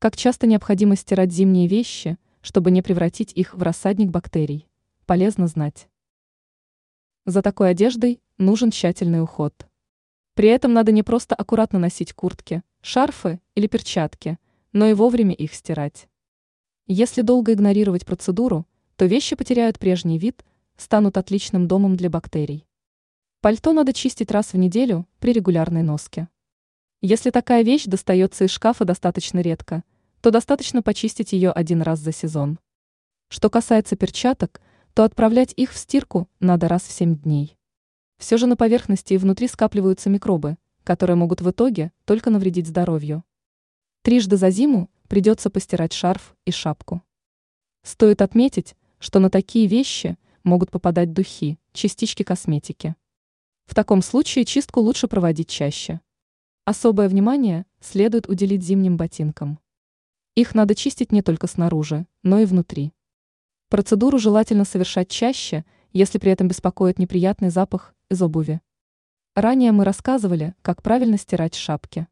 Как часто необходимо стирать зимние вещи, чтобы не превратить их в рассадник бактерий? Полезно знать. За такой одеждой нужен тщательный уход. При этом надо не просто аккуратно носить куртки, шарфы или перчатки, но и вовремя их стирать. Если долго игнорировать процедуру, то вещи потеряют прежний вид, станут отличным домом для бактерий. Пальто надо чистить раз в неделю при регулярной носке. Если такая вещь достается из шкафа достаточно редко, то достаточно почистить ее один раз за сезон. Что касается перчаток, то отправлять их в стирку надо раз в 7 дней. Все же на поверхности и внутри скапливаются микробы, которые могут в итоге только навредить здоровью. Трижды за зиму придется постирать шарф и шапку. Стоит отметить, что на такие вещи могут попадать духи, частички косметики. В таком случае чистку лучше проводить чаще. Особое внимание следует уделить зимним ботинкам. Их надо чистить не только снаружи, но и внутри. Процедуру желательно совершать чаще, если при этом беспокоит неприятный запах из обуви. Ранее мы рассказывали, как правильно стирать шапки.